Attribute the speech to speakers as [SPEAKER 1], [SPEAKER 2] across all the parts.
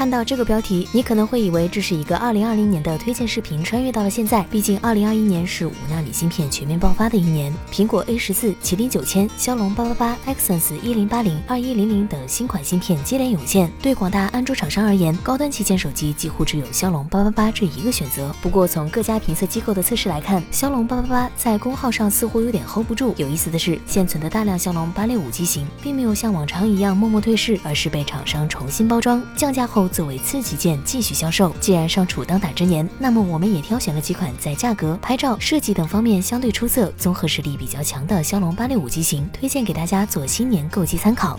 [SPEAKER 1] 看到这个标题，你可能会以为这是一个2020年的推荐视频，穿越到了现在。毕竟2021年是五纳米芯片全面爆发的一年，苹果 A 十四、麒麟九千、骁龙八八八、Exynos 一零八零、二一零零等新款芯片接连涌现。对广大安卓厂商而言，高端旗舰手机几乎只有骁龙八八八这一个选择。不过从各家评测机构的测试来看，骁龙八八八在功耗上似乎有点 hold 不住。有意思的是，现存的大量骁龙八六五机型并没有像往常一样默默退市，而是被厂商重新包装降价后作为次旗舰继续销售。既然尚处当打之年，那么我们也挑选了几款在价格、拍照、设计等方面相对出色、综合实力比较强的骁龙八六五机型，推荐给大家做新年购机参考。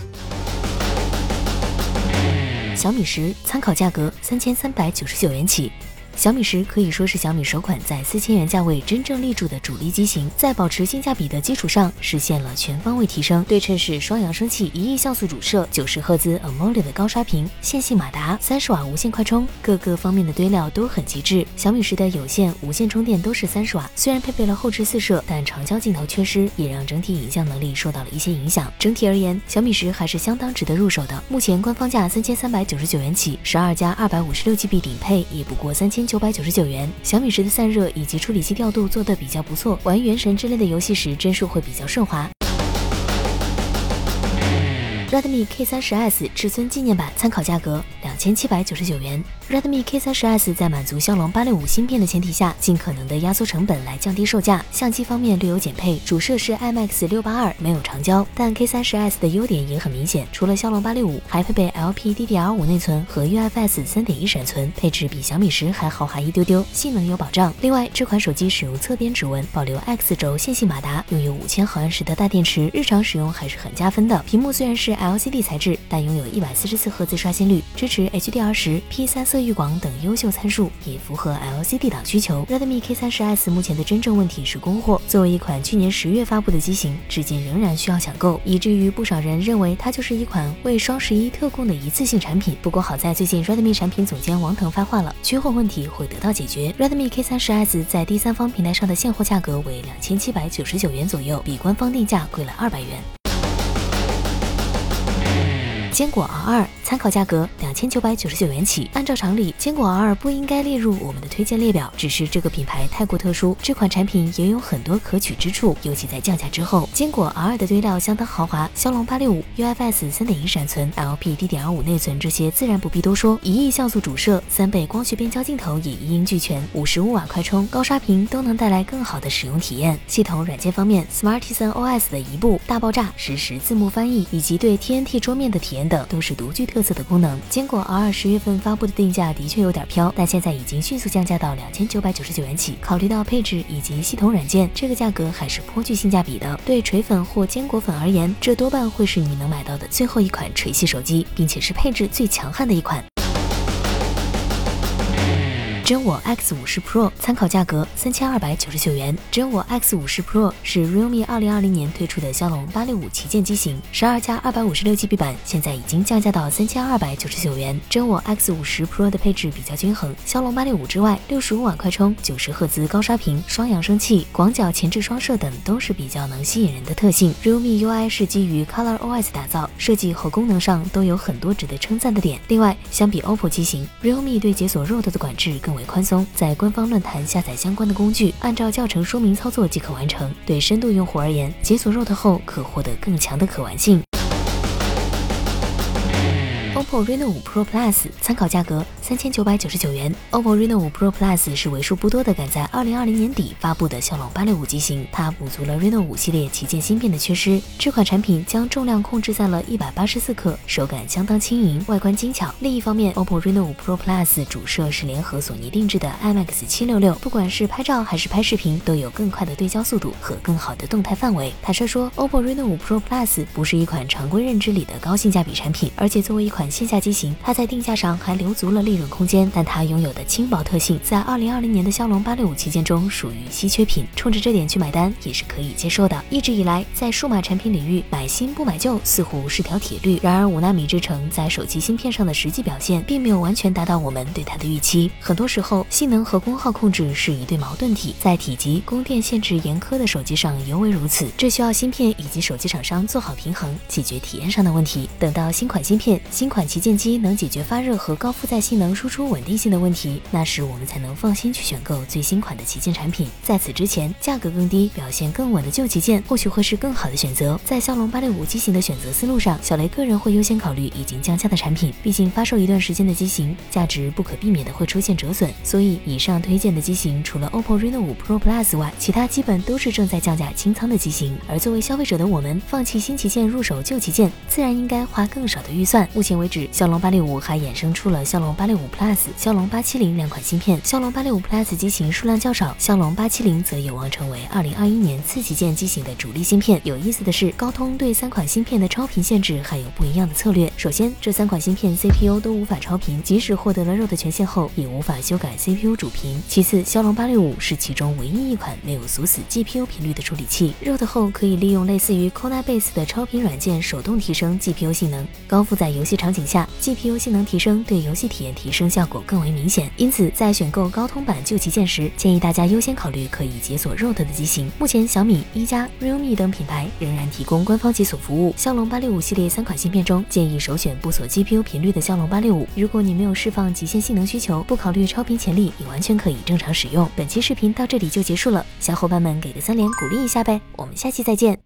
[SPEAKER 1] 小米十参考价格三千三百九十九元起。小米十可以说是小米首款在四千元价位真正立住的主力机型，在保持性价比的基础上，实现了全方位提升。对称式双扬声器、一亿像素主摄、九十赫兹 AMOLED 的高刷屏、线性马达、三十瓦无线快充，各个方面的堆料都很极致。小米十的有线、无线充电都是三十瓦，虽然配备了后置四摄，但长焦镜头缺失，也让整体影像能力受到了一些影响。整体而言，小米十还是相当值得入手的。目前官方价三千三百九十九元起，十二加二百五十六 GB 顶配也不过三千。九百九十九元，小米十的散热以及处理器调度做得比较不错，玩原神之类的游戏时帧数会比较顺滑。Redmi K 三十 S 至尊纪念版参考价格两千七百九十九元。Redmi K 三十 S 在满足骁龙八六五芯片的前提下，尽可能的压缩成本来降低售价。相机方面略有减配，主摄是 IMX 六八二，没有长焦。但 K 三十 S 的优点也很明显，除了骁龙八六五，还配备 LPDDR 五内存和 UFS 三点一闪存，配置比小米十还豪华一丢丢，性能有保障。另外，这款手机使用侧边指纹，保留 X 轴线性马达，拥有五千毫安时的大电池，日常使用还是很加分的。屏幕虽然是 LCD 材质，但拥有一百四十四赫兹刷新率，支持 HDR 十、P 三色域广等优秀参数，也符合 LCD 档需求。Redmi K 三十 S 目前的真正问题是供货，作为一款去年十月发布的机型，至今仍然需要抢购，以至于不少人认为它就是一款为双十一特供的一次性产品。不过好在最近 Redmi 产品总监王腾发话了，缺货问题会得到解决。Redmi K 三十 S 在第三方平台上的现货价格为两千七百九十九元左右，比官方定价贵了二百元。坚果 R 二参考价格两千九百九十九元起。按照常理，坚果 R 二不应该列入我们的推荐列表，只是这个品牌太过特殊，这款产品也有很多可取之处，尤其在降价之后。坚果 R 二的堆料相当豪华，骁龙八六五、UFS 三点一闪存、LPDDR 五内存这些自然不必多说，一亿像素主摄、三倍光学变焦镜头也一应俱全，五十五瓦快充、高刷屏都能带来更好的使用体验。系统软件方面，Smartisan OS 的一步大爆炸、实时字幕翻译以及对 TNT 桌面的体验。等等都是独具特色的功能。坚果 R 十月份发布的定价的确有点飘，但现在已经迅速降价到两千九百九十九元起。考虑到配置以及系统软件，这个价格还是颇具性价比的。对锤粉或坚果粉而言，这多半会是你能买到的最后一款锤系手机，并且是配置最强悍的一款。真我 X 五十 Pro 参考价格三千二百九十九元。真我 X 五十 Pro 是 Realme 二零二零年推出的骁龙八六五旗舰机型，十二加二百五十六 GB 版，现在已经降价到三千二百九十九元。真我 X 五十 Pro 的配置比较均衡，骁龙八六五之外，六十五瓦快充、九十赫兹高刷屏、双扬声器、广角前置双摄等都是比较能吸引人的特性。Realme UI 是基于 Color OS 打造，设计和功能上都有很多值得称赞的点。另外，相比 OPPO 机型，Realme 对解锁 Road 的管制更为。宽松，在官方论坛下载相关的工具，按照教程说明操作即可完成。对深度用户而言，解锁 Root 后可获得更强的可玩性。OPPO Reno5 Pro Plus 参考价格三千九百九十九元。OPPO Reno5 Pro Plus 是为数不多的赶在二零二零年底发布的骁龙八六五机型，它补足了 Reno5 系列旗舰芯片的缺失。这款产品将重量控制在了一百八十四克，手感相当轻盈，外观精巧。另一方面，OPPO Reno5 Pro Plus 主摄是联合索尼定制的 IMX 七六六，不管是拍照还是拍视频，都有更快的对焦速度和更好的动态范围。坦率说，OPPO Reno5 Pro Plus 不是一款常规认知里的高性价比产品，而且作为一款新线下机型，它在定价上还留足了利润空间，但它拥有的轻薄特性，在二零二零年的骁龙八六五旗舰中属于稀缺品，冲着这点去买单也是可以接受的。一直以来，在数码产品领域，买新不买旧似乎是条铁律。然而，五纳米制程在手机芯片上的实际表现，并没有完全达到我们对它的预期。很多时候，性能和功耗控制是一对矛盾体，在体积、供电限制严苛的手机上尤为如此。这需要芯片以及手机厂商做好平衡，解决体验上的问题。等到新款芯片、新款旗舰机能解决发热和高负载性能输出稳定性的问题，那时我们才能放心去选购最新款的旗舰产品。在此之前，价格更低、表现更稳的旧旗舰或许会是更好的选择。在骁龙八六五机型的选择思路上，小雷个人会优先考虑已经降价的产品，毕竟发售一段时间的机型价值不可避免的会出现折损。所以，以上推荐的机型除了 OPPO Reno 五 Pro Plus 外，其他基本都是正在降价清仓的机型。而作为消费者的我们，放弃新旗舰入手旧旗舰，自然应该花更少的预算。目前为止，骁龙八六五还衍生出了骁龙八六五 Plus、骁龙八七零两款芯片。骁龙八六五 Plus 机型数量较少，骁龙八七零则有望成为二零二一年次旗舰机型的主力芯片。有意思的是，高通对三款芯片的超频限制还有不一样的策略。首先，这三款芯片 CPU 都无法超频，即使获得了 ROAD 权限后，也无法修改 CPU 主频。其次，骁龙八六五是其中唯一一款没有锁死 GPU 频率的处理器，ROAD 后可以利用类似于 Codebase 的超频软件手动提升 GPU 性能。高负载游戏场景下，GPU 性能提升对游戏体验提升效果更为明显。因此，在选购高通版旧旗舰时，建议大家优先考虑可以解锁 ROAD 的机型。目前，小米、一加、realme 等品牌仍然提供官方解锁服务。骁龙八六五系列三款芯片中，建议首选不锁 GPU 频率的骁龙八六五。如果你没有释放极限性能需求，不考虑超频潜力，也完全可以正常使用。本期视频到这里就结束了，小伙伴们给个三连鼓励一下呗，我们下期再见。